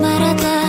marata